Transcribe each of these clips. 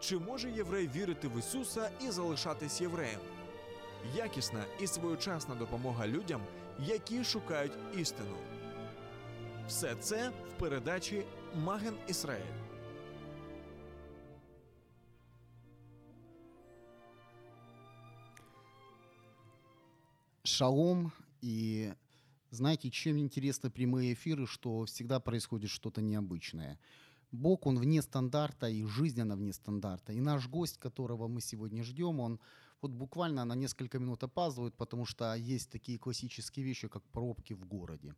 Чи може єврей вірити в Ісуса і залишатись євреєм? Якісна і своєчасна допомога людям, які шукають істину. Все це в передачі Маген Ісраїль. Шалом. И знаете, чем интересны прямые эфиры, что всегда происходит что-то необычное. Бог, он вне стандарта, и жизнь, она вне стандарта. И наш гость, которого мы сегодня ждем, он вот буквально на несколько минут опаздывает, потому что есть такие классические вещи, как пробки в городе.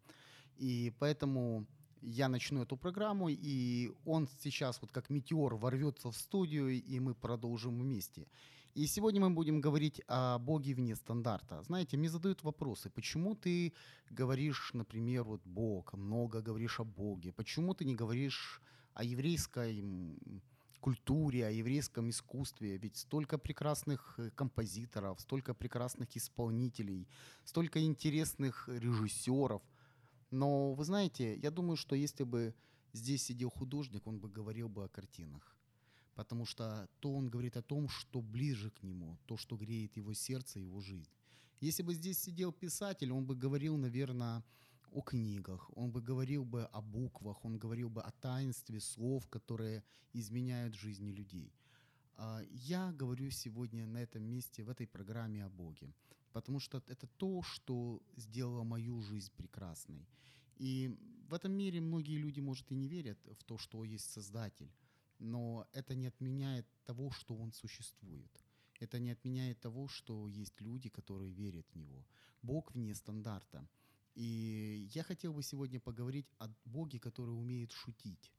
И поэтому я начну эту программу, и он сейчас вот как метеор ворвется в студию, и мы продолжим вместе. И сегодня мы будем говорить о Боге вне стандарта. Знаете, мне задают вопросы, почему ты говоришь, например, вот Бог, много говоришь о Боге, почему ты не говоришь о еврейской культуре, о еврейском искусстве. Ведь столько прекрасных э, композиторов, столько прекрасных исполнителей, столько интересных режиссеров – но вы знаете, я думаю, что если бы здесь сидел художник, он бы говорил бы о картинах. Потому что то он говорит о том, что ближе к нему, то, что греет его сердце, его жизнь. Если бы здесь сидел писатель, он бы говорил, наверное, о книгах, он бы говорил бы о буквах, он говорил бы о таинстве слов, которые изменяют жизни людей. А, я говорю сегодня на этом месте, в этой программе о Боге, потому что это то, что сделало мою жизнь прекрасной. И в этом мире многие люди, может, и не верят в то, что есть Создатель, но это не отменяет того, что Он существует. Это не отменяет того, что есть люди, которые верят в Него. Бог вне стандарта. И я хотел бы сегодня поговорить о Боге, который умеет шутить,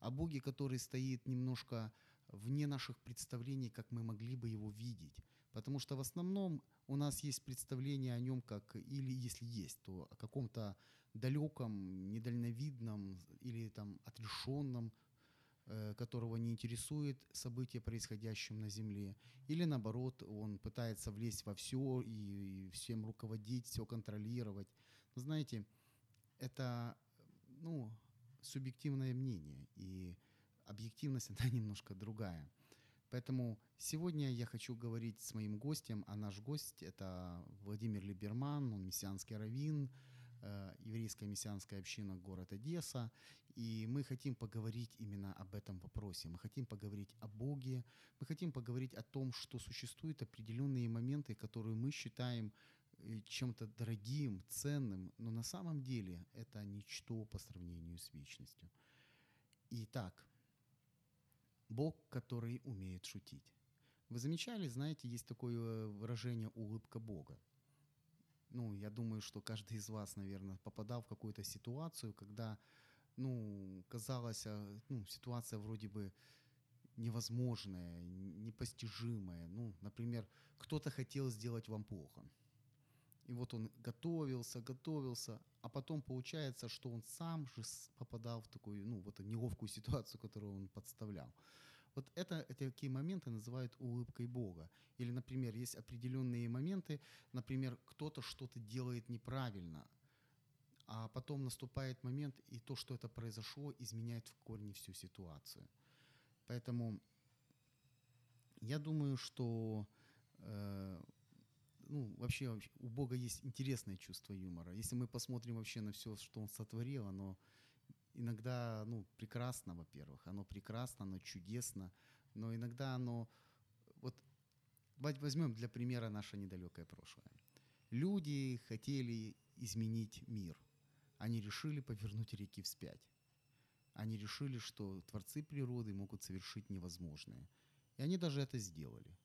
о Боге, который стоит немножко вне наших представлений, как мы могли бы его видеть. Потому что в основном у нас есть представление о нем как, или если есть, то о каком-то далеком, недальновидном или там отрешенном, э, которого не интересует события, происходящим на Земле. Или наоборот, он пытается влезть во все и, и всем руководить, все контролировать. Знаете, это ну, субъективное мнение. И объективность, она немножко другая. Поэтому сегодня я хочу говорить с моим гостем, а наш гость – это Владимир Либерман, он мессианский раввин, э, еврейская мессианская община город Одесса. И мы хотим поговорить именно об этом вопросе. Мы хотим поговорить о Боге, мы хотим поговорить о том, что существуют определенные моменты, которые мы считаем чем-то дорогим, ценным, но на самом деле это ничто по сравнению с вечностью. Итак, Бог, который умеет шутить. Вы замечали, знаете, есть такое э, выражение «улыбка Бога». Ну, я думаю, что каждый из вас, наверное, попадал в какую-то ситуацию, когда, ну, казалось, а, ну, ситуация вроде бы невозможная, непостижимая. Ну, например, кто-то хотел сделать вам плохо. И вот он готовился, готовился, а потом получается, что он сам же попадал в такую, ну, вот неловкую ситуацию, которую он подставлял. Вот это, такие моменты называют улыбкой Бога. Или, например, есть определенные моменты, например, кто-то что-то делает неправильно, а потом наступает момент, и то, что это произошло, изменяет в корне всю ситуацию. Поэтому я думаю, что э, ну, вообще у Бога есть интересное чувство юмора. Если мы посмотрим вообще на все, что Он сотворил, оно иногда, ну, прекрасно, во-первых, оно прекрасно, оно чудесно, но иногда оно, вот, возьмем для примера наше недалекое прошлое. Люди хотели изменить мир. Они решили повернуть реки вспять. Они решили, что творцы природы могут совершить невозможное. И они даже это сделали.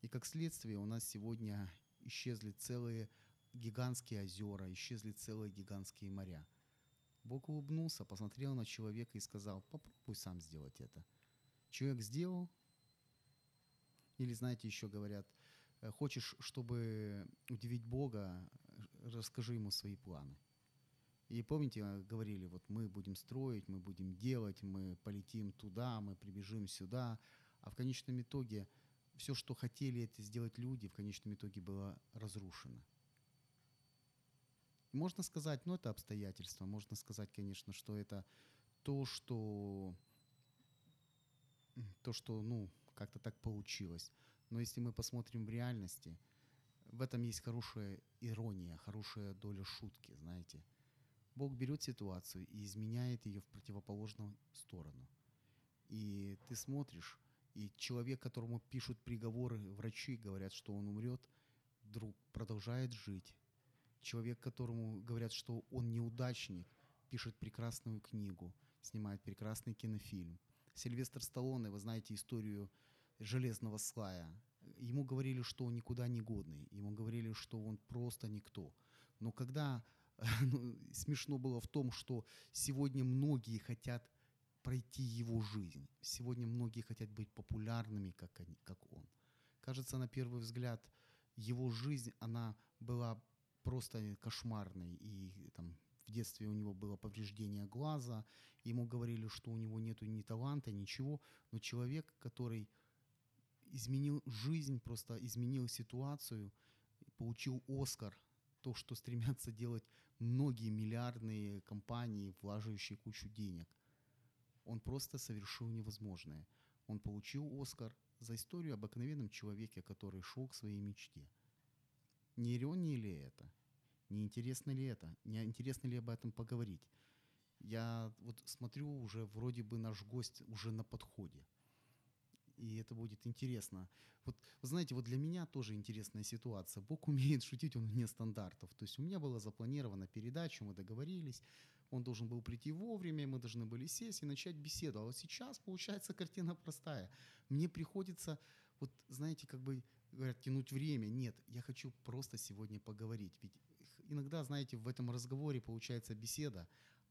И как следствие у нас сегодня исчезли целые гигантские озера, исчезли целые гигантские моря. Бог улыбнулся, посмотрел на человека и сказал, попробуй сам сделать это. Человек сделал, Или, знаете, еще говорят, э, хочешь, чтобы удивить Бога, расскажи ему свои планы. И помните, говорили, вот мы будем строить, мы будем делать, мы полетим туда, мы прибежим сюда. А в конечном итоге все, что хотели это сделать люди, в конечном итоге было разрушено. Можно сказать, ну это обстоятельства, можно сказать, конечно, что это то, что то, что, ну, как-то так получилось. Но если мы посмотрим в реальности, в этом есть хорошая ирония, хорошая доля шутки, знаете. Бог берет ситуацию и изменяет ее в противоположную сторону. И ты смотришь, и человек, которому пишут приговоры, врачи говорят, что он умрет, вдруг продолжает жить. Человек, которому говорят, что он неудачник, пишет прекрасную книгу, снимает прекрасный кинофильм. Сильвестр Сталлоне, вы знаете историю железного слая. Ему говорили, что он никуда не годный. Ему говорили, что он просто никто. Но когда ну, смешно было в том, что сегодня многие хотят пройти его жизнь. Сегодня многие хотят быть популярными, как, они, как он. Кажется, на первый взгляд, его жизнь, она была просто кошмарной. И там, в детстве у него было повреждение глаза, ему говорили, что у него нет ни таланта, ничего. Но человек, который изменил жизнь, просто изменил ситуацию, получил Оскар, то, что стремятся делать многие миллиардные компании, влаживающие кучу денег. Он просто совершил невозможное. Он получил Оскар за историю об обыкновенном человеке, который шел к своей мечте. Не ирония ли это? Не интересно ли это? Не интересно ли об этом поговорить? Я вот смотрю, уже вроде бы наш гость уже на подходе и это будет интересно. Вот, вы знаете, вот для меня тоже интересная ситуация. Бог умеет шутить, он вне стандартов. То есть у меня была запланирована передача, мы договорились, он должен был прийти вовремя, мы должны были сесть и начать беседу. А вот сейчас, получается, картина простая. Мне приходится, вот знаете, как бы говорят, тянуть время. Нет, я хочу просто сегодня поговорить. Ведь иногда, знаете, в этом разговоре получается беседа,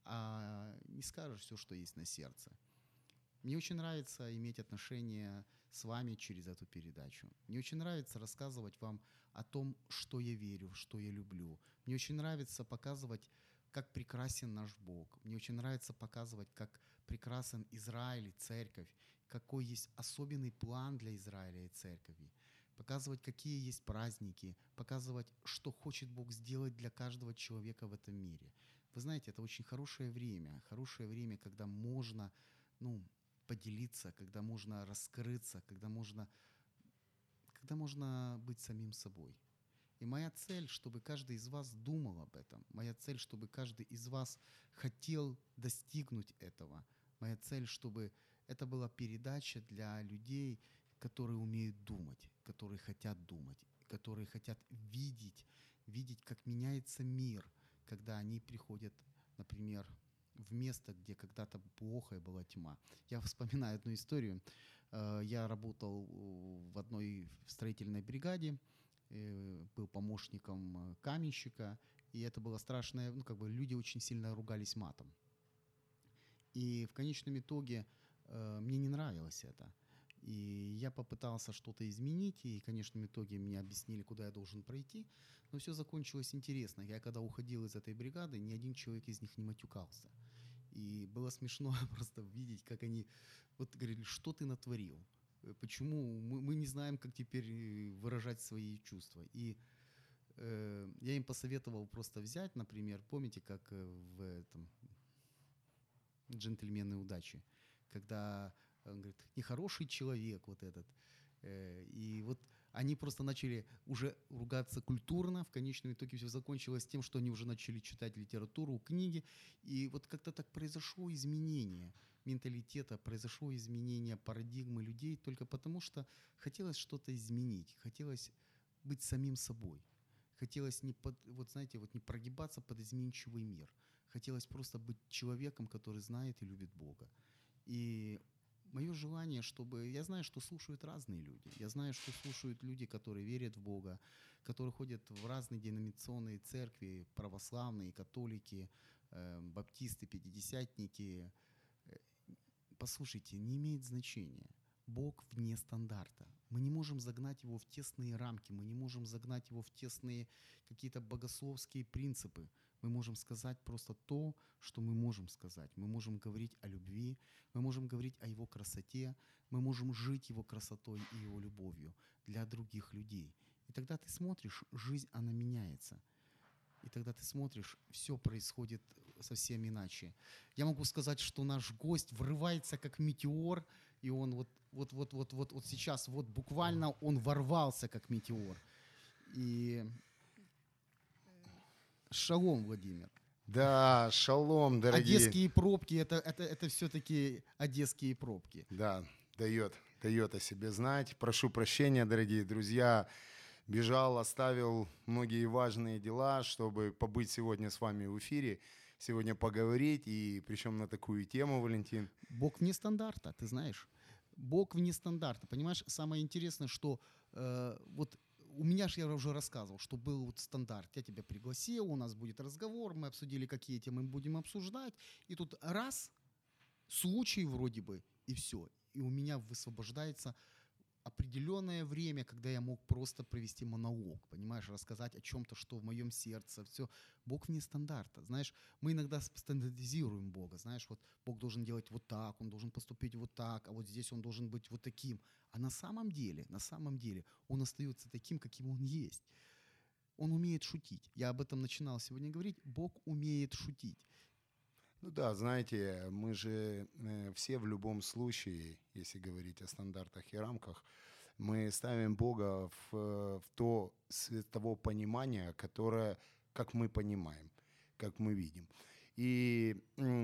а не скажешь все, что есть на сердце. Мне очень нравится иметь отношения с вами через эту передачу. Мне очень нравится рассказывать вам о том, что я верю, что я люблю. Мне очень нравится показывать, как прекрасен наш Бог. Мне очень нравится показывать, как прекрасен Израиль и церковь, какой есть особенный план для Израиля и церкви. Показывать, какие есть праздники, показывать, что хочет Бог сделать для каждого человека в этом мире. Вы знаете, это очень хорошее время, хорошее время, когда можно ну, поделиться, когда можно раскрыться, когда можно, когда можно быть самим собой. И моя цель, чтобы каждый из вас думал об этом. Моя цель, чтобы каждый из вас хотел достигнуть этого. Моя цель, чтобы это была передача для людей, которые умеют думать, которые хотят думать, которые хотят видеть, видеть, как меняется мир, когда они приходят, например, в место, где когда-то плохо и была тьма. Я вспоминаю одну историю. Э, я работал в одной строительной бригаде, э, был помощником э, каменщика, и это было страшное, ну, как бы люди очень сильно ругались матом. И в конечном итоге мне не нравилось это. И я попытался что-то изменить, и в конечном итоге мне объяснили, куда я должен пройти. Но все закончилось интересно. Я когда уходил из этой бригады, ни один человек из них не матюкался. И было смешно просто видеть, как они вот говорили, что ты натворил? Почему мы, мы не знаем, как теперь э, выражать свои чувства? И э, я им посоветовал просто взять, например, помните, как э, в этом джентльмены удачи, когда он говорит, нехороший человек вот этот. Э, и вот они просто начали уже ругаться культурно, в конечном итоге все закончилось тем, что они уже начали читать литературу, книги, и вот как-то так произошло изменение менталитета, произошло изменение парадигмы людей только потому, что хотелось что-то изменить, хотелось быть самим собой, хотелось не под, вот знаете, вот не прогибаться под изменчивый мир, хотелось просто быть человеком, который знает и любит Бога. И мое желание, чтобы... Я знаю, что слушают разные люди. Я знаю, что слушают люди, которые верят в Бога, которые ходят в разные деноминационные церкви, православные, католики, э, баптисты, пятидесятники. Послушайте, не имеет значения. Бог вне стандарта. Мы не можем загнать его в тесные рамки, мы не можем загнать его в тесные какие-то богословские принципы. Мы можем сказать просто то, что мы можем сказать. Мы можем говорить о любви, мы можем говорить о его красоте, мы можем жить его красотой и его любовью для других людей. И тогда ты смотришь, жизнь, она меняется. И тогда ты смотришь, все происходит совсем иначе. Я могу сказать, что наш гость врывается как метеор, и он вот, вот, вот, вот, вот, вот сейчас, вот буквально он ворвался как метеор. И шалом, Владимир. Да, шалом, дорогие. Одесские пробки это, это, это все-таки одесские пробки. Да, дает, дает о себе знать. Прошу прощения, дорогие друзья. Бежал, оставил многие важные дела, чтобы побыть сегодня с вами в эфире, сегодня поговорить, и причем на такую тему, Валентин. Бог вне стандарта, ты знаешь. Бог вне стандарта. Понимаешь, самое интересное, что э, вот у меня же я уже рассказывал, что был вот стандарт. Я тебя пригласил, у нас будет разговор, мы обсудили, какие темы мы будем обсуждать. И тут раз, случай вроде бы, и все. И у меня высвобождается определенное время, когда я мог просто провести монолог, понимаешь, рассказать о чем-то, что в моем сердце, все. Бог вне стандарта, знаешь, мы иногда стандартизируем Бога, знаешь, вот Бог должен делать вот так, Он должен поступить вот так, а вот здесь Он должен быть вот таким. А на самом деле, на самом деле, Он остается таким, каким Он есть. Он умеет шутить. Я об этом начинал сегодня говорить. Бог умеет шутить. Ну да, знаете, мы же э, все в любом случае, если говорить о стандартах и рамках, мы ставим Бога в, э, в то того понимания, которое, как мы понимаем, как мы видим. И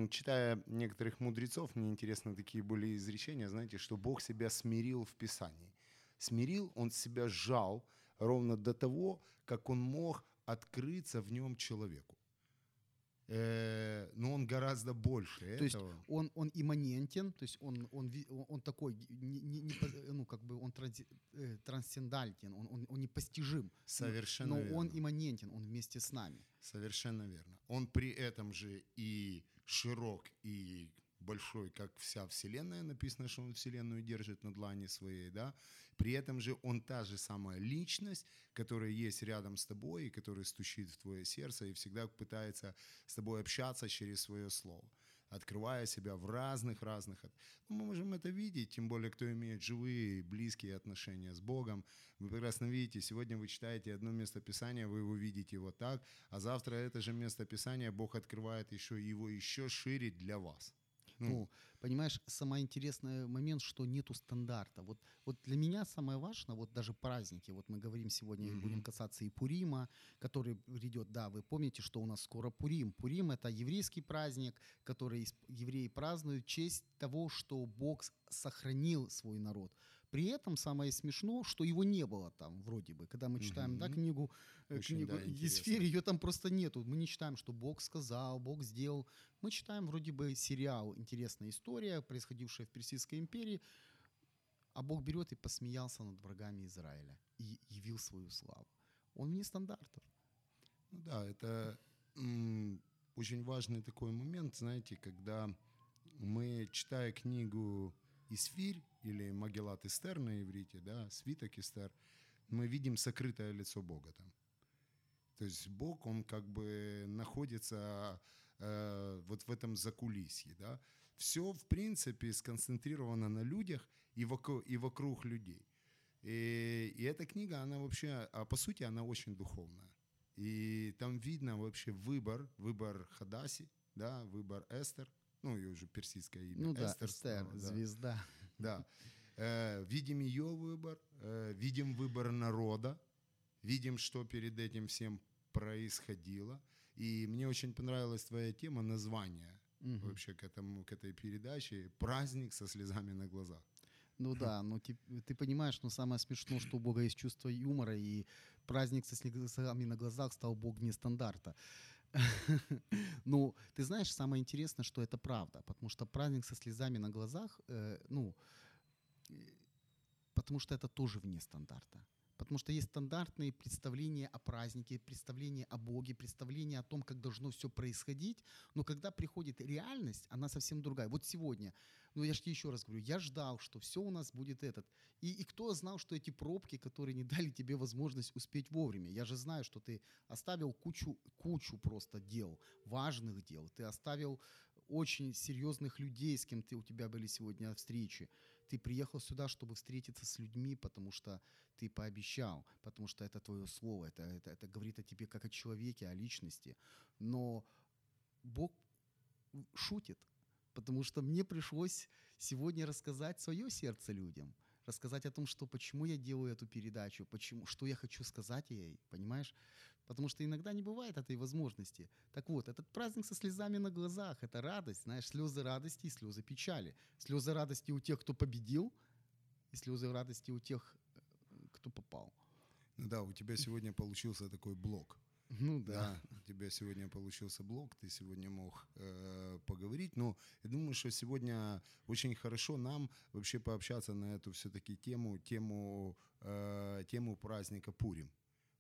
читая некоторых мудрецов, мне интересно такие были изречения, знаете, что Бог себя смирил в Писании. Смирил, Он себя сжал ровно до того, как Он мог открыться в нем человеку. Э, но он гораздо больше То этого. есть он, он имманентен, то есть он, он, он такой, не, не- не ну, как бы он транси- э, трансцендентен, он, он, он непостижим. Совершенно Но верно. он имманентен, он вместе с нами. Совершенно верно. Он при этом же и широк, и большой, как вся Вселенная. Написано, что он Вселенную держит на длани своей, да. При этом же он та же самая личность, которая есть рядом с тобой, и которая стучит в твое сердце и всегда пытается с тобой общаться через свое слово открывая себя в разных-разных... Ну, мы можем это видеть, тем более, кто имеет живые, близкие отношения с Богом. Вы прекрасно видите, сегодня вы читаете одно место Писания, вы его видите вот так, а завтра это же место Писания Бог открывает еще его еще шире для вас. Ну, Ну, понимаешь, самый интересный момент, что нету стандарта. Вот, вот для меня самое важное, вот даже праздники, вот мы говорим сегодня, Мгм. будем касаться и Пурима, который грядет, да, вы помните, что у нас скоро Пурим. Пурим – это еврейский праздник, который евреи празднуют в честь того, что Бог сохранил свой народ. При этом самое смешно, что его не было там вроде бы. Когда мы читаем да, Мгм. книгу, э, Очень, книгу да. Есфирь, ее там просто нету. Мы не читаем, что Бог сказал, Бог сделал. Мы читаем вроде бы сериал «Интересная история», происходившая в Персидской империи, а Бог берет и посмеялся над врагами Израиля и явил свою славу. Он вне стандартов. Ну да, это м, очень важный такой момент, знаете, когда мы, читая книгу Исфирь или Магеллат Эстер на иврите, да, свиток Эстер, мы видим сокрытое лицо Бога там. То есть Бог, он как бы находится э, вот в этом закулисье, да. Все, в принципе, сконцентрировано на людях и вокруг, и вокруг людей. И, и эта книга, она вообще, а по сути, она очень духовная. И там видно вообще выбор, выбор Хадаси, да, выбор Эстер, ну, ее уже персидское имя. Ну да, Эстер да. звезда. Да. Э, видим ее выбор, э, видим выбор народа, видим, что перед этим всем происходило. И мне очень понравилась твоя тема, название Мгм. вообще к, этому, к этой передаче «Праздник со слезами на глазах». Ну да, но ты, ты понимаешь, но самое смешно, что у Бога есть чувство юмора, и праздник со слезами на глазах стал Бог вне стандарта. Ну, ты знаешь, самое интересное, что это правда, потому что праздник со слезами на глазах, э, ну, э, потому что это тоже вне стандарта. Потому что есть стандартные представления о празднике, представления о Боге, представления о том, как должно все происходить. Но когда приходит реальность, она совсем другая. Вот сегодня, ну я же тебе еще раз говорю, я ждал, что все у нас будет этот. И, и кто знал, что эти пробки, которые не дали тебе возможность успеть вовремя? Я же знаю, что ты оставил кучу, кучу просто дел, важных дел. Ты оставил очень серьезных людей, с кем ты, у тебя были сегодня встречи. Ты приехал сюда, чтобы встретиться с людьми, потому что ты пообещал, потому что это твое слово, это, это, это говорит о тебе как о человеке, о личности. Но Бог шутит, потому что мне пришлось сегодня рассказать свое сердце людям, рассказать о том, что почему я делаю эту передачу, почему, что я хочу сказать ей, понимаешь? Потому что иногда не бывает этой возможности. Так вот, этот праздник со слезами на глазах, это радость, знаешь, слезы радости и слезы печали. Слезы радости у тех, кто победил, и слезы радости у тех, э, кто попал. Ну да, у тебя сегодня получился такой блок. Ну да. Да, у тебя сегодня получился блог, ты сегодня мог э, поговорить. Но я думаю, что сегодня очень хорошо нам вообще пообщаться на эту все-таки тему, тему, э, тему праздника Пурим.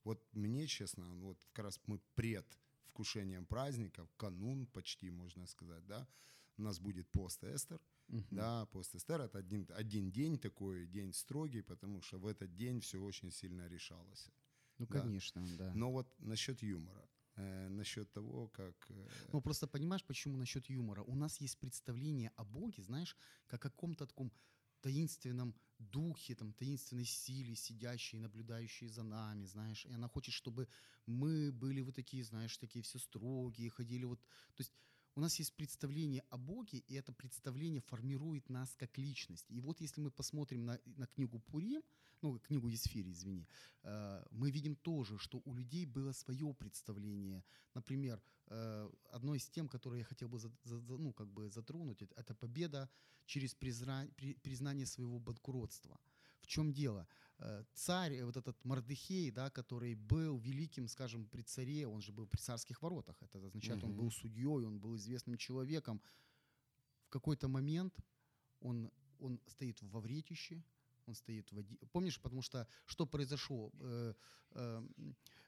Вот мне, честно, вот как раз мы пред вкушением праздника, канун почти, можно сказать, да, у нас будет пост Эстер, Мгм. да, пост Эстер это один, один день такой, день строгий, потому что в этот день все очень сильно решалось. Ну, Да. конечно, да. Но вот насчет юмора, э, насчет того, как... э, Ну, просто понимаешь, почему насчет юмора? У нас есть представление о Боге, знаешь, как о каком-то таком таинственном духе, там, таинственной силе, сидящей, наблюдающей за нами, знаешь. И она хочет, чтобы мы были вот такие, знаешь, такие все строгие, ходили вот... То есть у нас есть представление о Боге, и это представление формирует нас как личность. И вот если мы посмотрим на, на книгу Пурим, ну, книгу Есфири, извини, э, мы видим тоже, что у людей было свое представление. Например, э, одно из тем, которые я хотел бы за- за- ну, как бы затронуть, это победа через призра- при- признание своего банкротства. В чем дело? Э, Царь, э, вот этот Мардыхей, да, который был великим, скажем, при царе, он же был при царских воротах, это означает, он Мгм. был судьей, он был известным человеком. В какой-то момент он, он стоит во вретище, он стоит в воде. Помнишь, потому что что произошло? Э, э,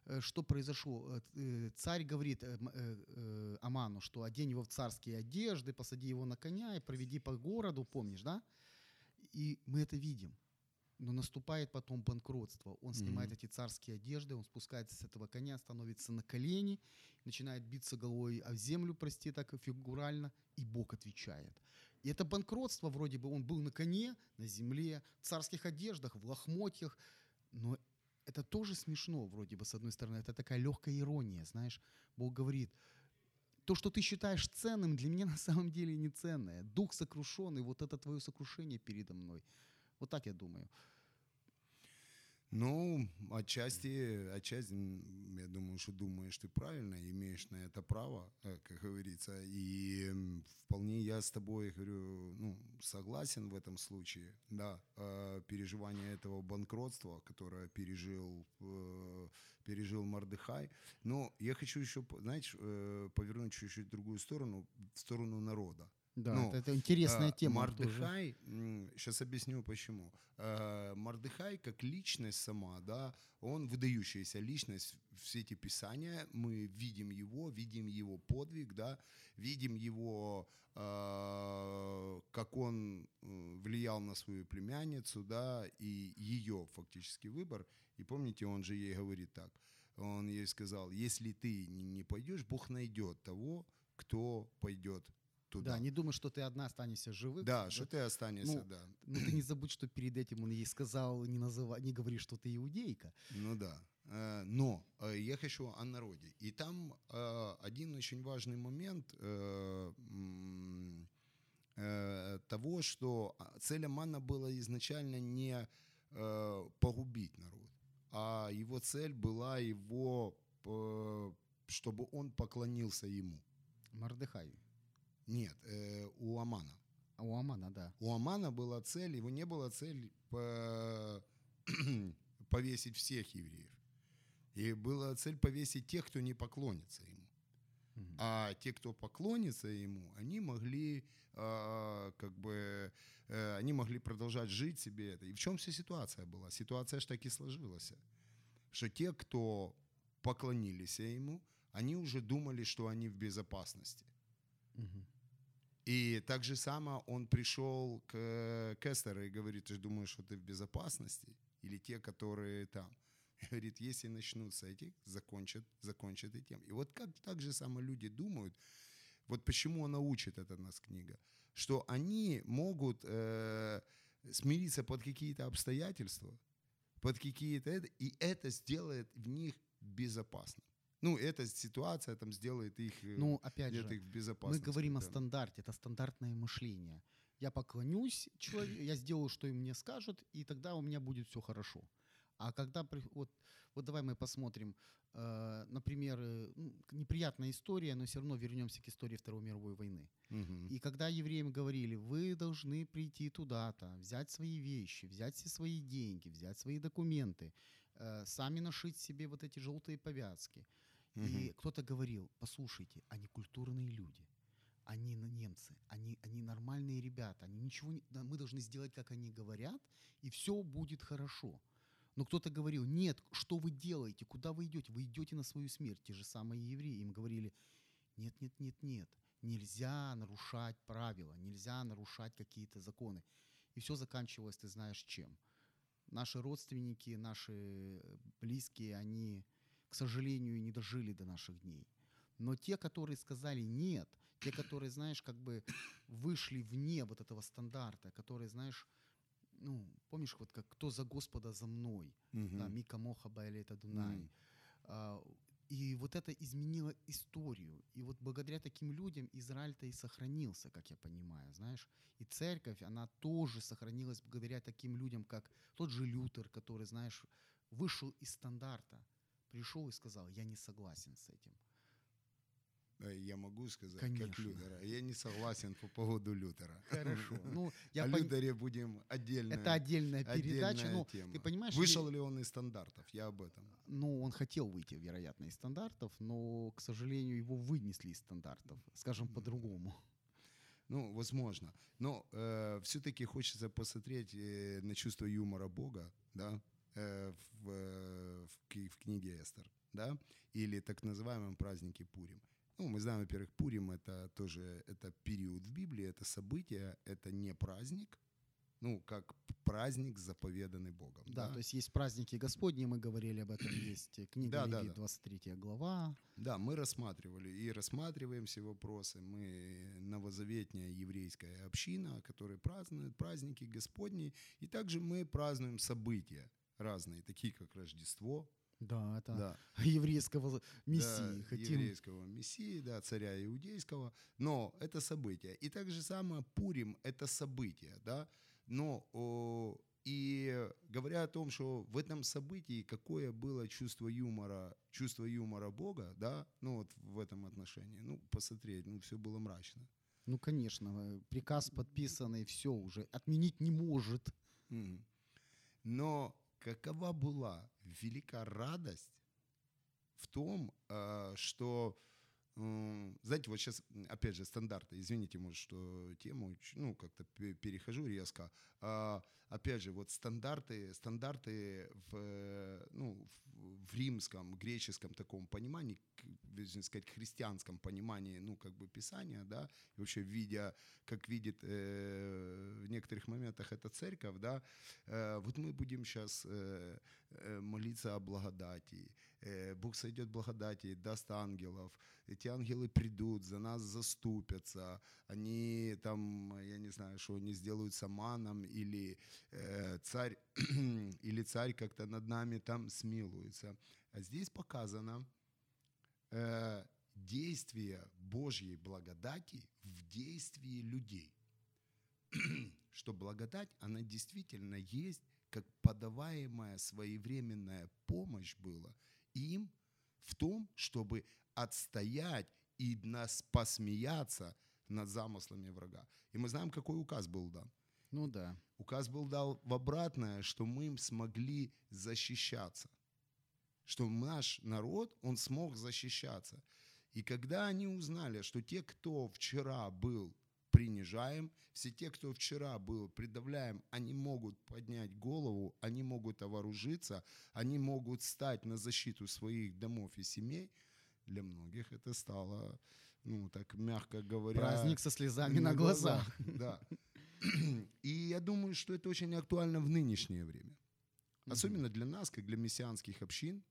э, что произошло? Э, Царь говорит Аману, что одень его в царские одежды, посади его на коня и проведи по городу, помнишь, да? И мы это видим. Но наступает потом банкротство. Он снимает Мгм. эти царские одежды, он спускается с этого коня, становится на колени, начинает биться головой о землю, прости, так фигурально, и Бог отвечает. И это банкротство вроде бы, он был на коне, на земле, в царских одеждах, в лохмотьях, но это тоже смешно вроде бы, с одной стороны, это такая легкая ирония, знаешь. Бог говорит, то, что ты считаешь ценным, для меня на самом деле не ценное. Дух сокрушенный, вот это твое сокрушение передо мной. Вот так я думаю. Ну, отчасти, отчасти, я думаю, что думаешь ты правильно, имеешь на это право, э, как говорится, и вполне я с тобой, говорю, ну, согласен в этом случае, да, э, переживание этого банкротства, которое пережил, э, пережил Мардыхай, но я хочу еще, знаешь, повернуть чуть-чуть другую сторону, в сторону народа. Да, Ну, это, это интересная А, тема. тоже. Мардыхай, сейчас объясню почему. Э, Мардыхай как личность сама, да, он выдающаяся личность в свете Писания. Мы видим его, видим его подвиг, да, видим его, э, как он э, влиял на свою племянницу, да, и ее фактически выбор. И помните, он же ей говорит так. Он ей сказал, если ты не пойдешь, Бог найдет того, кто пойдет туда. Да, не думай, что ты одна останешься живых. Да, что ты останешься, Ну, да. Ну ты не забудь, что перед этим он ей сказал, не, называй, не говори, что ты иудейка. Ну да. Э, Но э, я хочу о народе. И там э, один очень важный момент того, что а, цель Амана была изначально не погубить народ, а его цель была его, чтобы он поклонился ему. Мардыхай. Нет, э, у Амана. А у Амана, да. У Амана была цель, его не была цель по- повесить всех евреев. И была цель повесить тех, кто не поклонится ему. А те, кто поклонится ему, они могли а, как бы э, они могли продолжать жить себе это. И в чем вся ситуация была? Ситуация ж так и сложилась. Что те, кто поклонились ему, они уже думали, что они в безопасности. И так же само он пришел к э, Кестеру и говорит, ты же думаешь, что ты в безопасности? Или те, которые там? Говорит, если начнут с этих, закончат, закончат и тем. И вот как так же само люди думают, вот почему она учит это нас книга, что они могут э, смириться под какие-то обстоятельства, под какие-то это, и это сделает в них безопасно. Ну, эта ситуация там сделает их, э, Ну, опять же, их в мы безопасности. говорим о да. стандарте, это стандартное мышление. Я поклонюсь человеку, я сделаю, что им мне скажут, и тогда у меня будет все хорошо. А когда, вот, вот давай мы посмотрим, э, например, ну, неприятная история, но все равно вернемся к истории Второй мировой войны. Мгм. И когда евреям говорили, вы должны прийти туда-то, взять свои вещи, взять все свои деньги, взять свои документы, э, сами нашить себе вот эти желтые повязки. Мгм. И кто-то говорил, послушайте, они культурные люди, они немцы, они, они нормальные ребята, они ничего не, мы должны сделать, как они говорят, и все будет хорошо. Но кто-то говорил, нет, что вы делаете, куда вы идете? Вы идете на свою смерть. Те же самые евреи им говорили, нет, нет, нет, нет, нельзя нарушать правила, нельзя нарушать какие-то законы. И все заканчивалось, ты знаешь, чем? Наши родственники, наши э, близкие, они, к сожалению, не дожили до наших дней. Но те, которые сказали нет, те, которые, знаешь, как бы вышли вне вот этого стандарта, которые, знаешь, ну, помнишь, вот как «Кто за Господа за мной?» Мгм. да, Мика Моха Байлета Дунай. Мгм. А, И вот это изменило историю. И вот благодаря таким людям Израиль-то и сохранился, как я понимаю, знаешь. И церковь, она тоже сохранилась благодаря таким людям, как тот же Лютер, который, знаешь, вышел из стандарта, пришел и сказал, я не согласен с этим. Э, Я могу сказать, как Конечно. Лютера. Я не согласен по поводу Лютера. Хорошо. Ну, я О пон- Лютере будем отдельно. Это отдельная передача. отдельная Ну, тема. ты понимаешь, Вышел ли- ли он из стандартов? Я об этом. ну, он хотел выйти, вероятно, из стандартов, но, к сожалению, его вынесли из стандартов, скажем по-другому. Ну, возможно. Но все-таки хочется посмотреть э, на чувство юмора Бога, да, э, в, э, в, в книге Эстер, да, или так называемом празднике Пурим. Ну, мы знаем, во-первых, Пурим это тоже это период в Библии, это событие, это не праздник, ну, как праздник, заповеданный Богом. Да, то есть есть праздники Господни, мы говорили об этом, есть книга Да, да, Левит, да. 23 глава. Да, мы рассматривали и рассматриваем все вопросы. Мы новозаветняя еврейская община, которая празднует праздники Господни. И также мы празднуем события разные, такие как Рождество, Да, это да, еврейского мессии. да, Хотим... еврейского мессии, да, царя иудейского. Но это событие. И так же само Пурим – это событие, да. Но о, и говоря о том, что в этом событии какое было чувство юмора, чувство юмора Бога, да, ну вот в этом отношении, ну посмотреть, ну все было мрачно. Ну, конечно, э, приказ подписанный, все уже, отменить не может. Но какова была велика радость в том, а, что, знаете, вот сейчас, опять же, стандарты, извините, может, что тему, ну, как-то пе- перехожу резко. А, Опять же, вот стандарты, стандарты в, э, ну, в- римском, греческом таком понимании, вернее сказать, христианском понимании, ну, как бы Писания, да, и вообще видя, как видит э, в некоторых моментах эта церковь, да, Э, вот мы будем сейчас молиться о благодати. Э, Бог сойдет благодати, даст ангелов. Эти ангелы придут, за нас заступятся. Они там, я не знаю, что они сделают с Аманом, или э, царь, или царь как-то над нами там смилуется. А здесь показано э, действие Божьей благодати в действии людей что благодать, она действительно есть, как подаваемая своевременная помощь была им в том, чтобы отстоять и нас посмеяться над замыслами врага. И мы знаем, какой указ был дан. Ну да. Указ был дал в обратное, что мы смогли защищаться. Что наш народ, он смог защищаться. И когда они узнали, что те, кто вчера был принижаем, все те, кто вчера был придавляем, они могут поднять голову, они могут вооружиться, они могут стать на защиту своих домов и семей, для многих это стало ну, так мягко говоря... Праздник со слезами на, глазах. Да. И я думаю, что это очень актуально в нынешнее время. Особенно для нас, как для мессианских общин.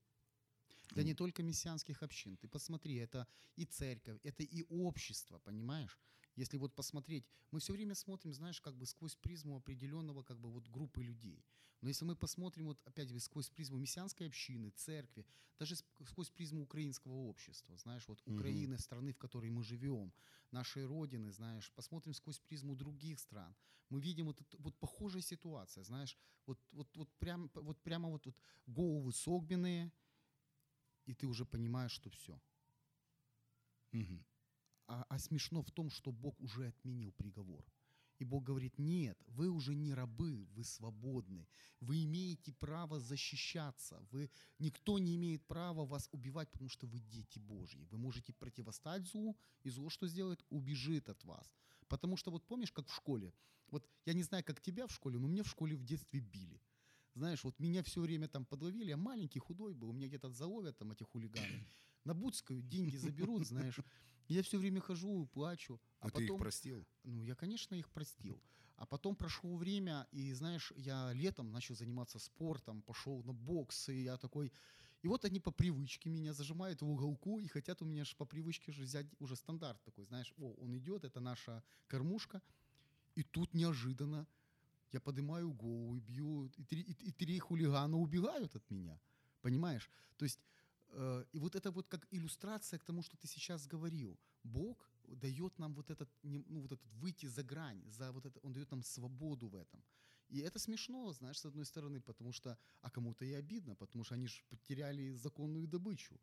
Да не только мессианских общин. Ты посмотри, это и церковь, это и общество, понимаешь? Если вот посмотреть, мы все время смотрим, знаешь, как бы сквозь призму определенного как бы вот группы людей. Но если мы посмотрим вот опять сквозь призму мессианской общины, церкви, даже сквозь призму украинского общества, знаешь, вот Украины, mm-hmm. страны, в которой мы живем, нашей родины, знаешь, посмотрим сквозь призму других стран, мы видим вот, вот похожая ситуация, знаешь, вот, вот, вот, прям, вот прямо вот, вот головы согбенные, и ты уже понимаешь, что все. Угу. А, а смешно в том, что Бог уже отменил приговор. И Бог говорит, нет, вы уже не рабы, вы свободны. Вы имеете право защищаться. Вы, никто не имеет права вас убивать, потому что вы дети Божьи. Вы можете противостать злу, и зло что сделает? Убежит от вас. Потому что вот помнишь, как в школе? Вот я не знаю, как тебя в школе, но мне в школе в детстве били. Знаешь, вот меня все время там подловили, я маленький, худой был, меня где-то заловят там эти хулиганы. На Буцкую деньги заберут, знаешь. Я все время хожу, плачу. А, а потом, ты их простил? Ну, я, конечно, их простил. А потом прошло время, и, знаешь, я летом начал заниматься спортом, пошел на бокс, и я такой... И вот они по привычке меня зажимают в уголку и хотят у меня же по привычке же взять уже стандарт такой, знаешь, о, он идет, это наша кормушка. И тут неожиданно я поднимаю голову и бью, и три, и, и три хулигана убегают от меня. Понимаешь? То есть и вот это вот как иллюстрация к тому, что ты сейчас говорил. Бог дает нам вот этот, ну, вот этот выйти за грань, за вот это, Он дает нам свободу в этом. И это смешно, знаешь, с одной стороны, потому что, а кому-то и обидно, потому что они же потеряли законную добычу.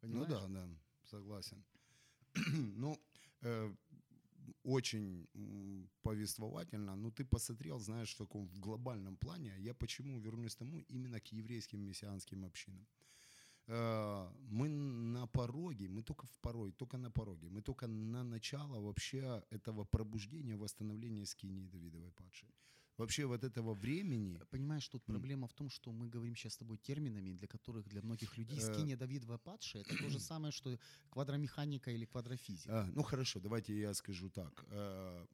Понимаешь? Ну да, да, согласен. ну, э, очень повествовательно, но ты посмотрел, знаешь, в таком в глобальном плане. Я почему вернусь к тому именно к еврейским мессианским общинам. Э, мы на пороге, мы только в пороге, только на пороге, мы только на начало вообще этого пробуждения, восстановления скинии Давидовой падшей. Вообще вот этого времени... Понимаешь, тут проблема в том, что мы говорим сейчас с тобой терминами, для которых для многих людей э, скиния Давидова падшая это то же самое, что квадромеханика или квадрофизика. А, ну хорошо, давайте я скажу так. Э,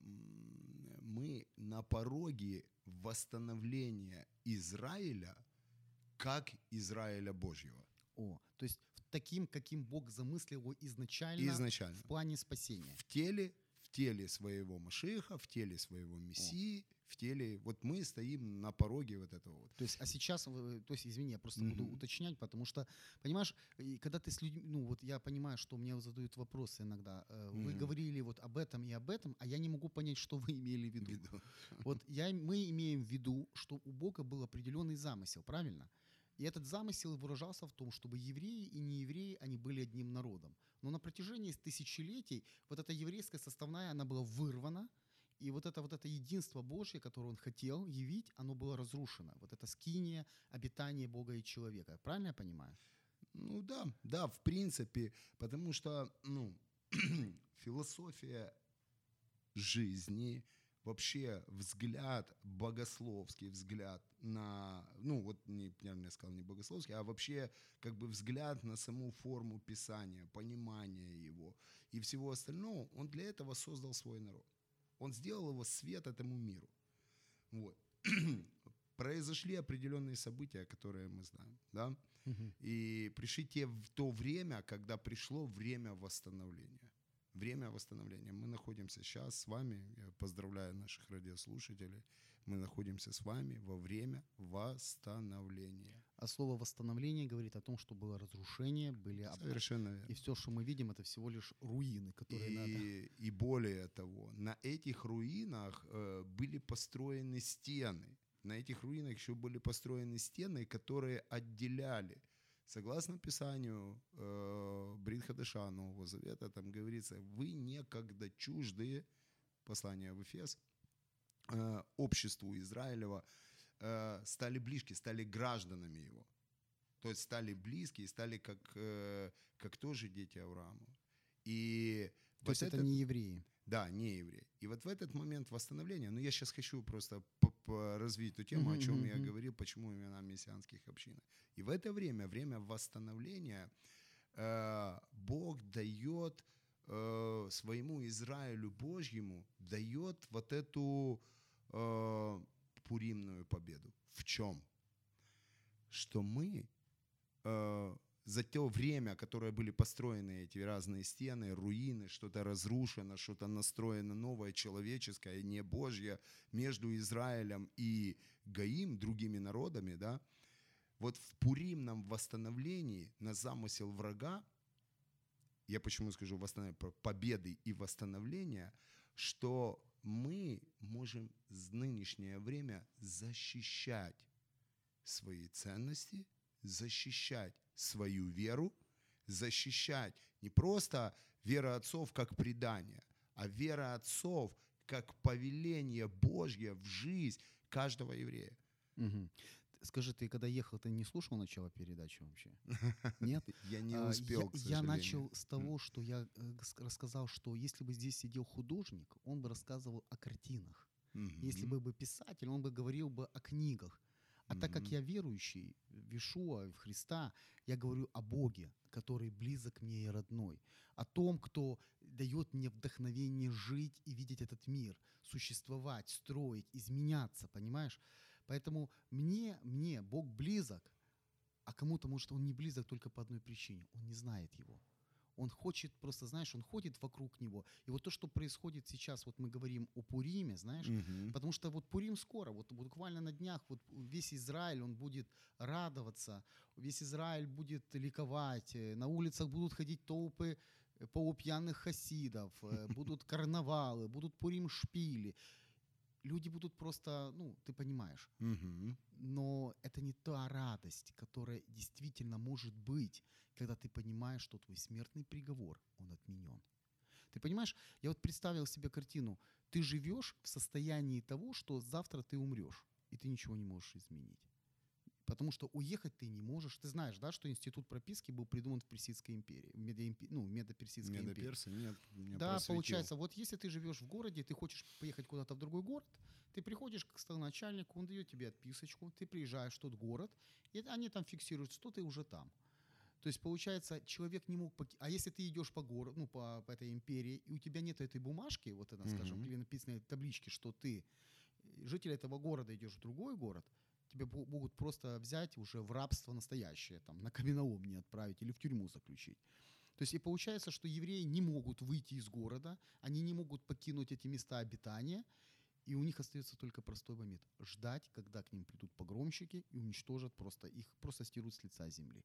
мы на пороге восстановления Израиля как Израиля Божьего. О, то есть таким, каким Бог замыслил его изначально, изначально. в плане спасения. В теле, в теле своего Машиха, в теле своего Мессии, О. в теле, вот мы стоим на пороге вот этого вот. То есть, а сейчас, то есть, извини, я просто mm-hmm. буду уточнять, потому что, понимаешь, когда ты с людьми, ну вот я понимаю, что мне задают вопросы иногда, вы mm-hmm. говорили вот об этом и об этом, а я не могу понять, что вы имели в виду. виду. Вот я, мы имеем в виду, что у Бога был определенный замысел, правильно? И этот замысел выражался в том, чтобы евреи и неевреи, они были одним народом. Но на протяжении тысячелетий вот эта еврейская составная, она была вырвана, и вот это, вот это единство Божье, которое он хотел явить, оно было разрушено. Вот это скиния, обитание Бога и человека. Правильно я понимаю? Ну да, да, в принципе, потому что ну, философия жизни, вообще взгляд, богословский взгляд на, ну вот, не, я сказал не богословский, а вообще как бы взгляд на саму форму Писания, понимание его и всего остального, он для этого создал свой народ. Он сделал его свет этому миру. Вот. Произошли определенные события, которые мы знаем, да, угу. и пришли те в то время, когда пришло время восстановления время восстановления. Мы находимся сейчас с вами, я поздравляю наших радиослушателей, мы находимся с вами во время восстановления. А слово восстановление говорит о том, что было разрушение, были Совершенно верно. И все, что мы видим, это всего лишь руины, которые и, надо... И более того, на этих руинах э, были построены стены. На этих руинах еще были построены стены, которые отделяли Согласно Писанию э, Бритхадыша Нового Завета, там говорится, вы некогда чуждые, послание в Эфес, э, обществу Израилева, э, стали близки, стали гражданами его. То есть стали близкие, стали как, э, как тоже дети Авраама. И То вот есть это, это не евреи? Да, не евреи. И вот в этот момент восстановления, ну я сейчас хочу просто развить эту тему, mm-hmm, о чем mm-hmm. я говорил, почему именно мессианских общин. И в это время, время восстановления, э, Бог дает э, своему Израилю Божьему дает вот эту э, пуримную победу. В чем? Что мы э, за то время, которое были построены эти разные стены, руины, что-то разрушено, что-то настроено новое, человеческое, не Божье, между Израилем и Гаим, другими народами, да, вот в пуримном восстановлении на замысел врага, я почему скажу восстановление, победы и восстановления, что мы можем в нынешнее время защищать свои ценности, защищать свою веру, защищать не просто вера отцов как предание, а вера отцов как повеление Божье в жизнь каждого еврея. Мгм. Скажи, ты когда ехал, ты не слушал начало передачи вообще? Нет? Я не А, успел, я, начал с того, что я э, рассказал, что если бы здесь сидел художник, он бы рассказывал о картинах. Если бы был писатель, он бы говорил бы о книгах. А так как я верующий в Ишуа, в Христа, я говорю о Боге, который близок мне и родной. О том, кто дает мне вдохновение жить и видеть этот мир, существовать, строить, изменяться, понимаешь? Поэтому мне, мне Бог близок, а кому-то, может, он не близок только по одной причине. Он не знает его. Он хочет, просто, знаешь, он ходит вокруг него. И вот то, что происходит сейчас, вот мы говорим о Пуриме, знаешь, Мгм. Потому что вот Пурим скоро, вот буквально на днях вот весь Израиль, он будет радоваться, весь Израиль будет ликовать, э, на улицах будут ходить толпы э, полупьяных хасидов, э, будут карнавалы, будут Пурим шпили. Люди будут просто, ну, ты понимаешь, Мгм. но это не та радость, которая действительно может быть, когда ты понимаешь, что твой смертный приговор, он отменен. Ты понимаешь, я вот представил себе картину. Ты живешь в состоянии того, что завтра ты умрешь, и ты ничего не можешь изменить. Потому что уехать ты не можешь. Ты знаешь, да, что институт прописки был придуман в Персидской империи, в Медоимпе- ну, Медоперсидской империи. Медоперсы? Нет, меня Да, просветил. получается, вот если ты живешь в городе, ты хочешь поехать куда-то в другой город, ты приходишь к столоначальнику, он дает тебе отписочку, ты приезжаешь в тот город, и они там фиксируют, что ты уже там. То есть, получается, человек не мог... поки- А если ты идешь по городу, ну, по, по этой империи, и у тебя нет этой бумажки, вот это, скажем, Мгм. или написанной таблички, что ты э, житель этого города идешь в другой город, тебя могут просто взять уже в рабство настоящее, там, на каменоломни отправить или в тюрьму заключить. То есть и получается, что евреи не могут выйти из города, они не могут покинуть эти места обитания, и у них остается только простой момент – ждать, когда к ним придут погромщики и уничтожат просто, их просто стирут с лица земли.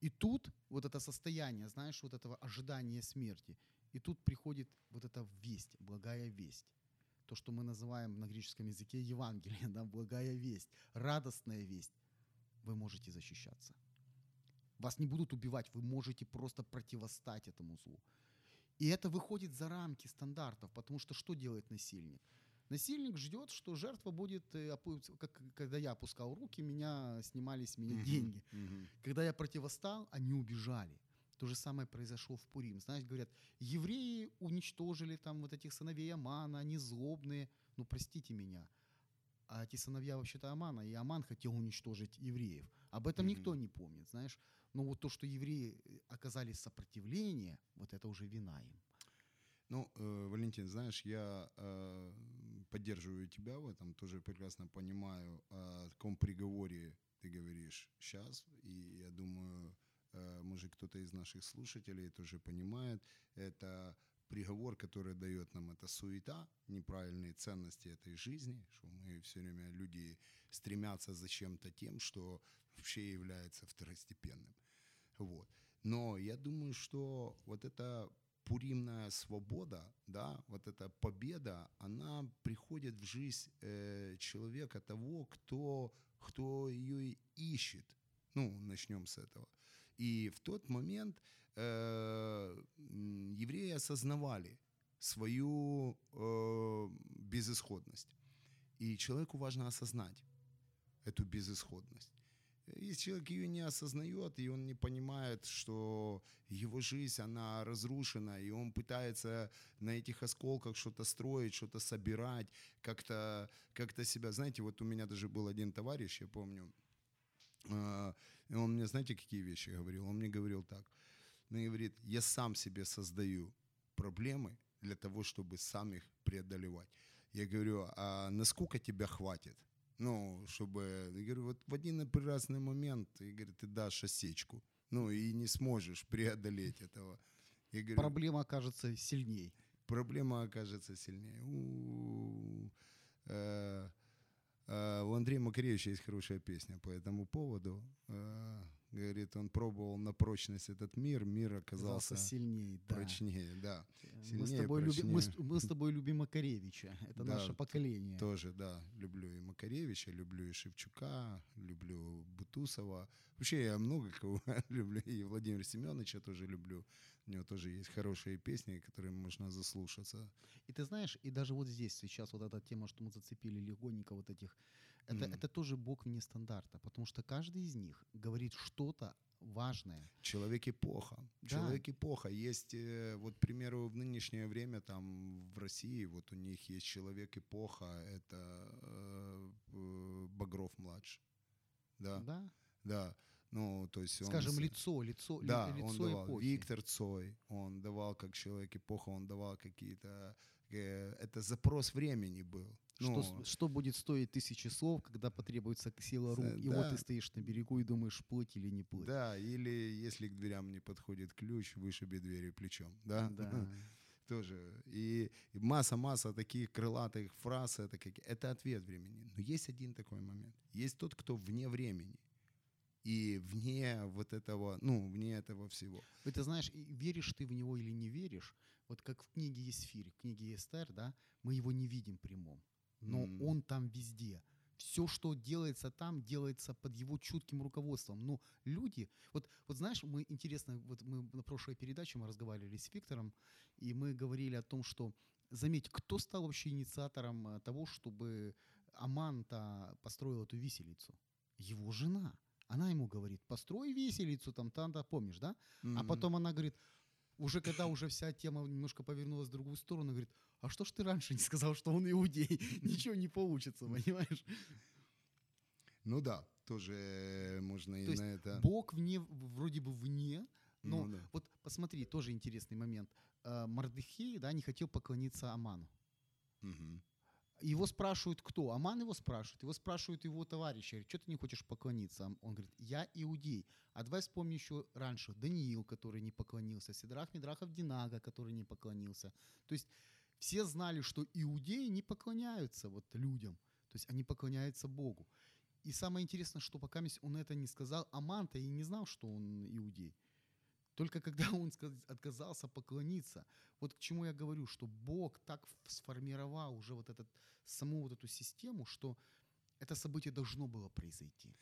И тут вот это состояние, знаешь, вот этого ожидания смерти, и тут приходит вот эта весть, благая весть. То, что мы называем на греческом языке Евангелие, да, благая весть, радостная весть. Вы можете защищаться. Вас не будут убивать, вы можете просто противостать этому злу. И это выходит за рамки стандартов, потому что что делает насильник? Насильник ждет, что жертва будет, э, как когда я опускал руки, меня снимали с меня деньги. Когда я противостал, они убежали. То же самое произошло в Пурим. Знаешь, говорят, евреи уничтожили там вот этих сыновей Амана, они злобные. Ну, простите меня. А эти сыновья вообще-то Амана, и Аман хотел уничтожить евреев. Об этом Мгм. никто не помнит, знаешь. Но вот то, что евреи э, оказали сопротивление, вот это уже вина им. Ну, э, Валентин, знаешь, я э, поддерживаю тебя в этом, тоже прекрасно понимаю, о каком приговоре ты говоришь сейчас, и я думаю, может, кто-то из наших слушателей тоже понимает, это приговор, который дает нам эта суета, неправильные ценности этой жизни, что мы все время люди стремятся за чем-то тем, что вообще является второстепенным. Вот. Но я думаю, что вот эта пуримная свобода, да, вот эта победа, она приходит в жизнь э, человека того, кто, кто ее ищет. Ну, начнем с этого. И в тот момент э, евреи осознавали свою э, безысходность. И человеку важно осознать эту безысходность. Если человек ее не осознает, и он не понимает, что его жизнь, она разрушена, и он пытается на этих осколках что-то строить, что-то собирать, как-то как себя... Знаете, вот у меня даже был один товарищ, я помню, и он мне, знаете, какие вещи говорил? Он мне говорил так. Он говорит, я сам себе создаю проблемы для того, чтобы сам их преодолевать. Я говорю, а насколько тебя хватит? Ну, чтобы, я говорю, вот в один прекрасный момент, и, говорит, ты дашь осечку, ну, и не сможешь преодолеть этого. Я говорю, Проблема окажется сильней. проблема окажется сильнее. У, э, э, у Андрея Макаревича есть хорошая песня по этому поводу. Говорит, он пробовал на прочность этот мир, мир оказался Оказался сильней, да. прочнее, да. Мы с, сильнее, тобой люби- мы, с, прочнее. мы с тобой любим Макаревича. Это Да, наше поколение. Тоже, да, люблю и Макаревича, люблю и Шевчука, люблю Бутусова. Вообще я много кого люблю, и Владимира Семеновича тоже люблю. У него тоже есть хорошие песни, которым можно заслушаться. И ты знаешь, и даже вот здесь сейчас вот эта тема, что мы зацепили легонько вот этих, это, Мгм. это тоже бог вне стандарта, потому что каждый из них говорит что-то важное. Человек эпоха. Да. Человек эпоха. Есть, э, вот, к примеру, в нынешнее время там в России, вот у них есть человек эпоха, это э, э, Багров младший. Да, да. Да? Ну, то есть он... Скажем, лицо, лицо, ли- Да, лицо он давал. эпохи. Виктор Цой, он давал как человек эпоха, он давал какие-то... э, это запрос времени был. Что, Ну, с- что будет стоить тысячи слов, когда потребуется сила рук, Э, и вот да. ты стоишь на берегу и думаешь, плыть или не плыть. Да, или если к дверям не подходит ключ, вышиби двери плечом. Да? Да. тоже. И и масса-масса таких крылатых фраз, это, как, это ответ времени. Но есть один такой момент. Есть тот, кто вне времени. И вне вот этого, ну, вне этого всего. И ты знаешь, веришь ты в него или не веришь, вот как в книге Есфирь, в книге Эстер, да, мы его не видим прямом, но М. он там везде. Все, что делается там, делается под его чутким руководством. Но люди, вот, вот знаешь, мы интересно, вот мы на прошлой передаче мы разговаривали с Виктором, и мы говорили о том, что, заметь, кто стал вообще инициатором э, того, чтобы Аман-то построил эту виселицу? Его жена. Она ему говорит, построй виселицу, там, там, да, помнишь, да? А Мгм. потом она говорит, уже когда уже вся тема немножко повернулась в другую сторону, говорит, а что ж ты раньше не сказал, что он иудей? Ничего не получится, понимаешь? Ну да, тоже э, можно и есть на это... Бог вне, вроде бы вне, но Ну да. вот посмотри, тоже интересный момент. Э, Мардыхей, да, не хотел поклониться Аману. Его спрашивают кто? Аман его спрашивает. Его спрашивают его товарищи. Что ты не хочешь поклониться? Он говорит, я иудей. А давай вспомни еще раньше. Даниил, который не поклонился. Сидрах Мидрахов Динага, который не поклонился. То есть все знали, что иудеи не поклоняются вот людям. То есть они поклоняются Богу. И самое интересное, что пока он это не сказал, Аман-то и не знал, что он иудей. Только когда он отказался поклониться. Вот к чему я говорю, что Бог так сформировал уже вот этот, саму вот эту систему, что это событие должно было произойти.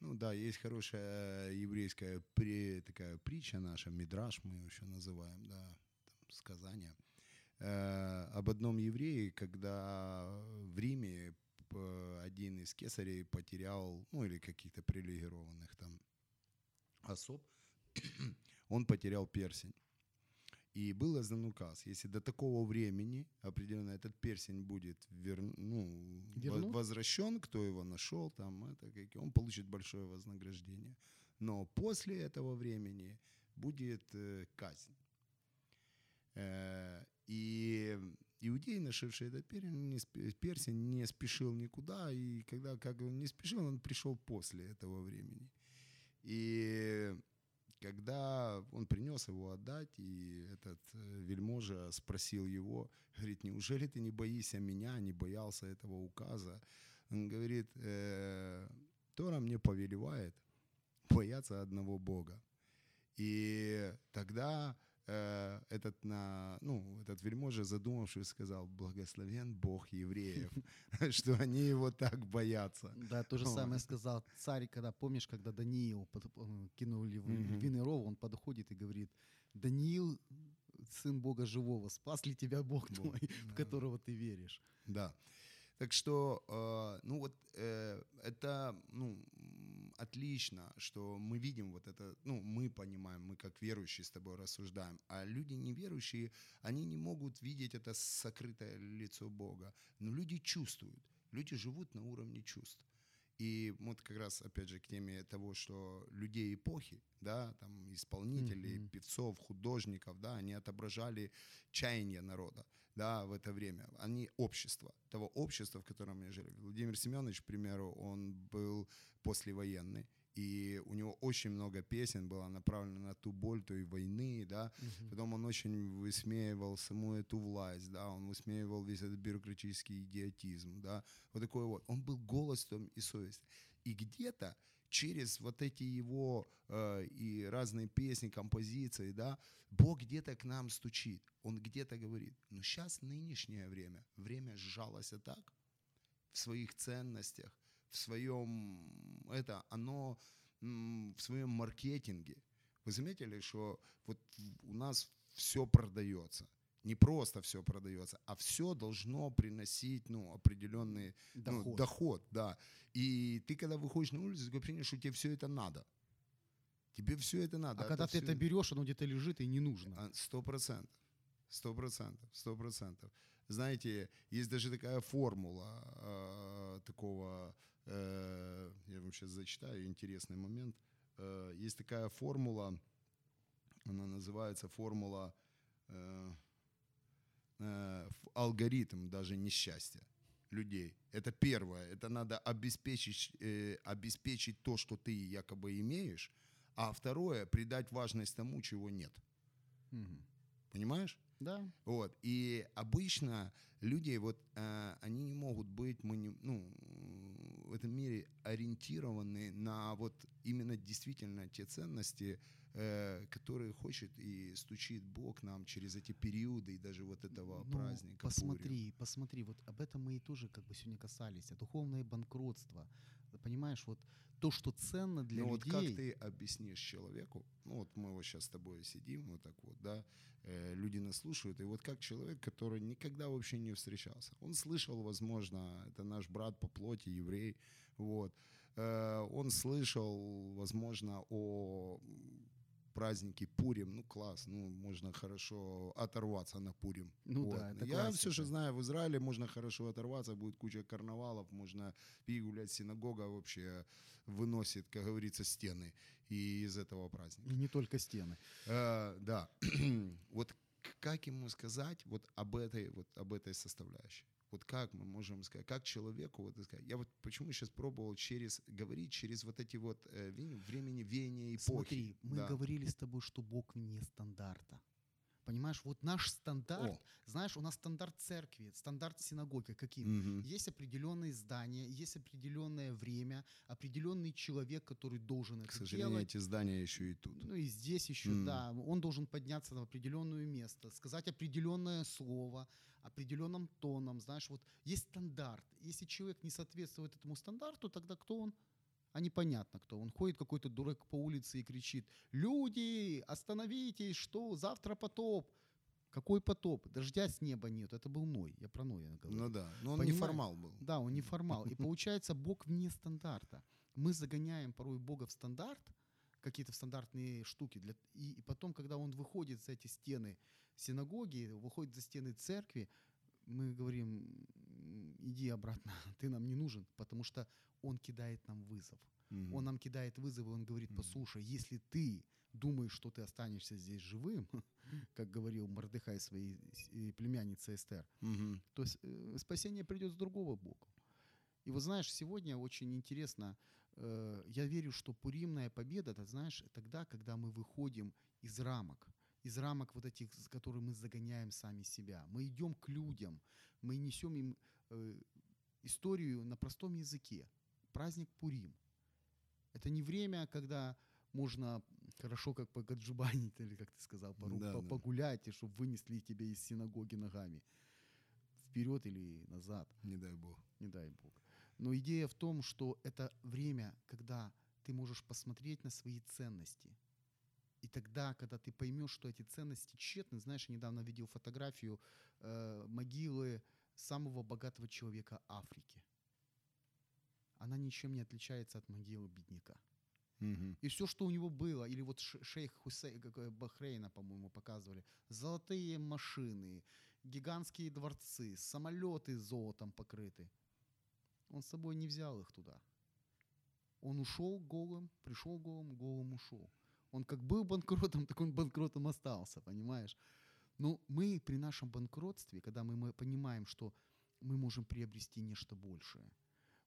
Ну да, есть хорошая еврейская при, такая притча наша, мидраш мы ее еще называем, да, там, сказание, э, об одном еврее, когда в Риме п- один из кесарей потерял, ну или каких-то привилегированных там особ, он потерял персень. И был издан указ, если до такого времени определенно этот персень будет вер... ну, Вернут? возвращен, кто его нашел, там, это, как, он получит большое вознаграждение. Но после этого времени будет э, казнь. Э, и иудей, нашедший этот персень, не, персень, не спешил никуда, и когда как он не спешил, он пришел после этого времени. И когда он принес его отдать, и этот э, вельможа спросил его, говорит, неужели ты не боишься меня, не боялся этого указа? Он говорит, «Э, Тора мне повелевает бояться одного Бога. И тогда э, этот, на, ну, этот вельможа, задумавшись, сказал, благословен Бог евреев, что они его так боятся. Да, то же самое сказал царь, когда, помнишь, когда Даниил э, кинули в львиный ров, он подходит и говорит, Даниил, сын Бога живого, спас ли тебя Бог твой, в которого ты веришь? Да. Так что, э, ну вот, э, это, ну, отлично, что мы видим вот это, ну, мы понимаем, мы как верующие с тобой рассуждаем, а люди неверующие, они не могут видеть это сокрытое лицо Бога. Но люди чувствуют, люди живут на уровне чувств. И вот как раз, опять же, к теме того, что людей эпохи, да, там исполнителей, Мгм. певцов, художников, да, они отображали чаяние народа, да, в это время. Они общество, того общества, в котором мы жили. Владимир Семенович, к примеру, он был послевоенный, и у него очень много песен было направлено на ту боль той войны, да, Потом он очень высмеивал саму эту власть, да, он высмеивал весь этот бюрократический идиотизм, да, вот такой вот. Он был голосом и совестью. И где-то через вот эти его э, и разные песни, композиции, да, Бог где-то к нам стучит, Он где-то говорит, ну сейчас нынешнее время, время сжалось так в своих ценностях, в своем, это, оно в своем маркетинге. Вы заметили, что вот у нас все продается. Не просто все продается, а все должно приносить ну, определенный ну, Доход. доход, да. И ты, когда выходишь на улицу, такое ощущение, что тебе все это надо. Тебе все это надо. А когда ты всё- это берешь, оно где-то лежит и не нужно. а, Сто процентов. Сто процентов. Сто процентов. Знаете, есть даже такая формула э, такого, я вам сейчас зачитаю, интересный момент. Э, есть такая формула, она называется формула э, э, алгоритм даже несчастья людей. Это первое. Это надо обеспечить, э, обеспечить то, что ты якобы имеешь. А второе, придать важность тому, чего нет. Мгм. Понимаешь? Да. Вот. И обычно люди, вот, э, они не могут быть мани- ну, в этом мире ориентированы на вот именно действительно те ценности, э, которые хочет и стучит Бог нам через эти периоды и даже вот этого Ну, праздника. Пурим. Посмотри, посмотри, вот об этом мы и тоже как бы сегодня касались. Духовное банкротство. Понимаешь, вот то, что ценно для Ну вот людей. как ты объяснишь человеку, ну вот мы вот сейчас с тобой сидим, вот так вот, да, люди нас слушают, и вот как человек, который никогда вообще не встречался, он слышал, возможно, это наш брат по плоти, еврей, вот, э, он слышал, возможно, о празднике Пурим, ну класс, ну можно хорошо оторваться на Пурим. Ну Вот. да, это Я классика. все же знаю, в Израиле можно хорошо оторваться, будет куча карнавалов, можно гулять, синагога вообще выносит, как говорится, стены и из этого праздника. И не только стены. Э, да, вот как ему сказать вот об этой, вот об этой составляющей? Вот как мы можем сказать, как человеку вот сказать? Я вот почему сейчас пробовал через говорить через вот эти вот э, времени веяния эпохи. Смотри, мы да. говорили с тобой, что Бог вне стандарта. Понимаешь, вот наш стандарт, О. знаешь, у нас стандарт церкви, стандарт синагоги каким? Мгм. Есть определенные здания, есть определенное время, определенный человек, который должен К это сожалению, делать. эти здания еще и тут. Ну и здесь еще, М. да, он должен подняться на определенное место, сказать определенное слово, определенным тоном, знаешь, вот есть стандарт. Если человек не соответствует этому стандарту, тогда кто он? А непонятно кто. Он ходит какой-то дурак по улице и кричит, люди, остановитесь, что, завтра потоп. Какой потоп? Дождя с неба нет. Это был Ной. Я про Ноя говорю. Ну да, но он Понимаешь? не формал был. Да, он не формал. И получается, Бог вне стандарта. Мы загоняем порой Бога в стандарт, какие-то стандартные штуки. Для, и, и потом, когда он выходит за эти стены синагоги, выходит за стены церкви, мы говорим, «М, иди обратно, ты нам не нужен, потому что он кидает нам вызов. Мгм. Он нам кидает вызов, и он говорит, послушай, если ты думаешь, что ты останешься здесь живым, как говорил Мордыхай своей э, племяннице Эстер, Мгм. то э, спасение придет с другого боку. И вот знаешь, сегодня очень интересно, э, я верю, что Пуримная победа, это знаешь, тогда, когда мы выходим из рамок, из рамок вот этих, с которыми мы загоняем сами себя. Мы идем к людям, мы несем им историю на простом языке. Праздник Пурим. Это не время, когда можно хорошо как погаджубанить, или как ты сказал, пору- Да, по- да. погулять, и чтобы вынесли тебя из синагоги ногами. Вперед или назад, Не дай бог. не дай Бог. Но идея в том, что это время, когда ты можешь посмотреть на свои ценности. И тогда, когда ты поймешь, что эти ценности тщетны, знаешь, я недавно видел фотографию э, могилы самого богатого человека Африки. Она ничем не отличается от могилы бедняка. Мгм. И все, что у него было, или вот шейх Хусей, э, Бахрейна, по-моему, показывали, золотые машины, гигантские дворцы, самолеты золотом покрыты. Он с собой не взял их туда. Он ушел голым, пришел голым, голым ушел. Он как был банкротом, так он банкротом остался, понимаешь? Но мы при нашем банкротстве, когда мы, мы понимаем, что мы можем приобрести нечто большее,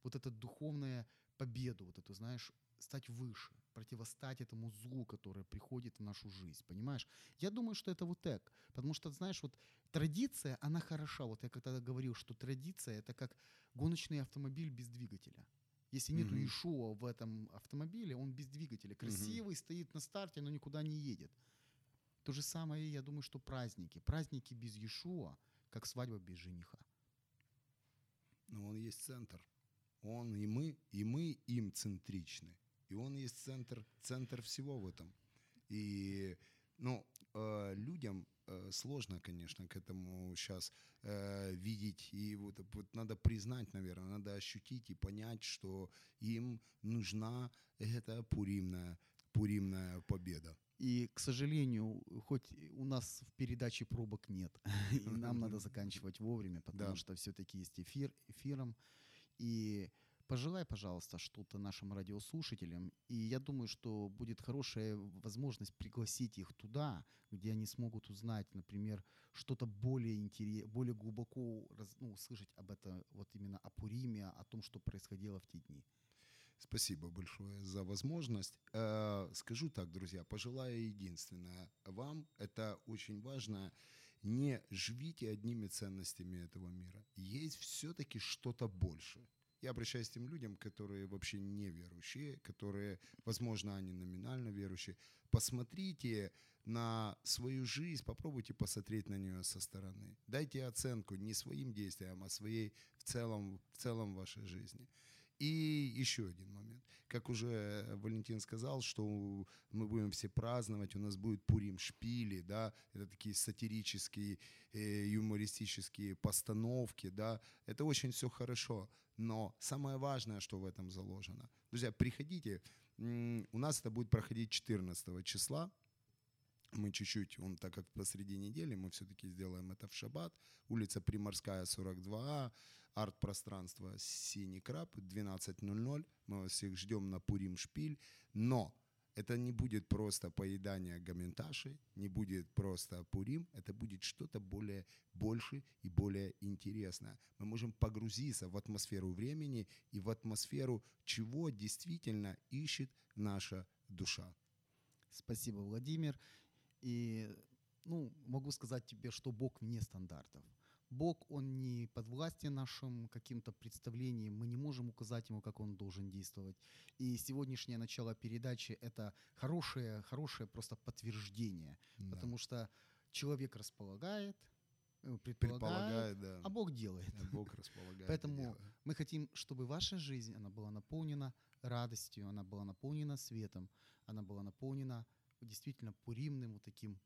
вот эта духовная победу, вот эту, знаешь, стать выше, противостать этому злу, которое приходит в нашу жизнь, понимаешь? Я думаю, что это вот так, потому что, знаешь, вот традиция, она хороша. Вот я когда говорил, что традиция – это как гоночный автомобиль без двигателя. Если нету Мгм. Ишуа в этом автомобиле, он без двигателя. Красивый, стоит на старте, но никуда не едет. То же самое, я думаю, что праздники. Праздники без Иешуа, как свадьба без жениха. Но он есть центр. Он и мы, и мы им центричны. И он есть центр, центр всего в этом. И, ну, э, людям э, сложно, конечно, к этому сейчас видеть. И вот, вот надо признать, наверное, надо ощутить и понять, что им нужна эта пуримная, пуримная победа. И, к сожалению, хоть у нас в передаче пробок нет, и нам надо заканчивать вовремя, потому Да. что все-таки есть эфир эфиром. И пожелай, пожалуйста, что-то нашим радиослушателям. И я думаю, что будет хорошая возможность пригласить их туда, где они смогут узнать, например, что-то более интересное, более глубоко раз- ну, услышать об этом, вот именно о Пуриме, о том, что происходило в те дни. Спасибо большое за возможность. Э, Скажу так, друзья, пожелаю единственное. Вам это очень важно. Не живите одними ценностями этого мира. Есть все-таки что-то больше. Я обращаюсь к тем людям, которые вообще не верующие, которые, возможно, они номинально верующие. Посмотрите на свою жизнь, попробуйте посмотреть на нее со стороны. Дайте оценку не своим действиям, а своей в целом, в целом вашей жизни. И еще один момент. Как уже Валентин сказал, что мы будем все праздновать, у нас будет Пурим Шпили, да, это такие сатирические, э, юмористические постановки, да, это очень все хорошо, но самое важное, что в этом заложено. Друзья, приходите, у нас это будет проходить 14 числа, мы чуть-чуть, он так как посреди недели, мы все-таки сделаем это в шаббат. Улица Приморская, 42А, арт-пространство «Синий краб», 12.00. Мы вас всех ждем на Пурим Шпиль. Но это не будет просто поедание гаменташи, не будет просто Пурим, это будет что-то более больше и более интересное. Мы можем погрузиться в атмосферу времени и в атмосферу, чего действительно ищет наша душа. Спасибо, Владимир. И ну, могу сказать тебе, что Бог вне стандартов. Бог, Он не подвластен нашим каким-то представлениям, мы не можем указать Ему, как Он должен действовать. И сегодняшнее начало передачи – это хорошее, хорошее просто подтверждение, Да. потому что человек располагает, э, предполагает, Предполагает, да. а Бог делает. А Бог располагает. Поэтому мы хотим, чтобы ваша жизнь, она была наполнена радостью, она была наполнена светом, она была наполнена действительно пуримным вот таким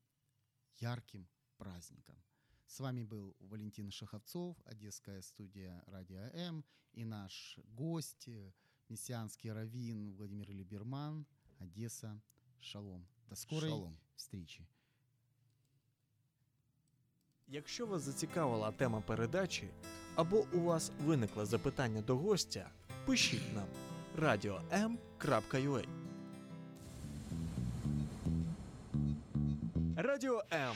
ярким праздником. С вами был Валентин Шаховцов, Одесская студия Радио М и наш гость, э, мессианский раввин Владимир Либерман, Одесса. Шалом. До скорой Шалом. встречи. Якщо вас зацікавила тема передачі або у вас виникло запитання до гостя, пишіть нам radio.m.ua Радіо М.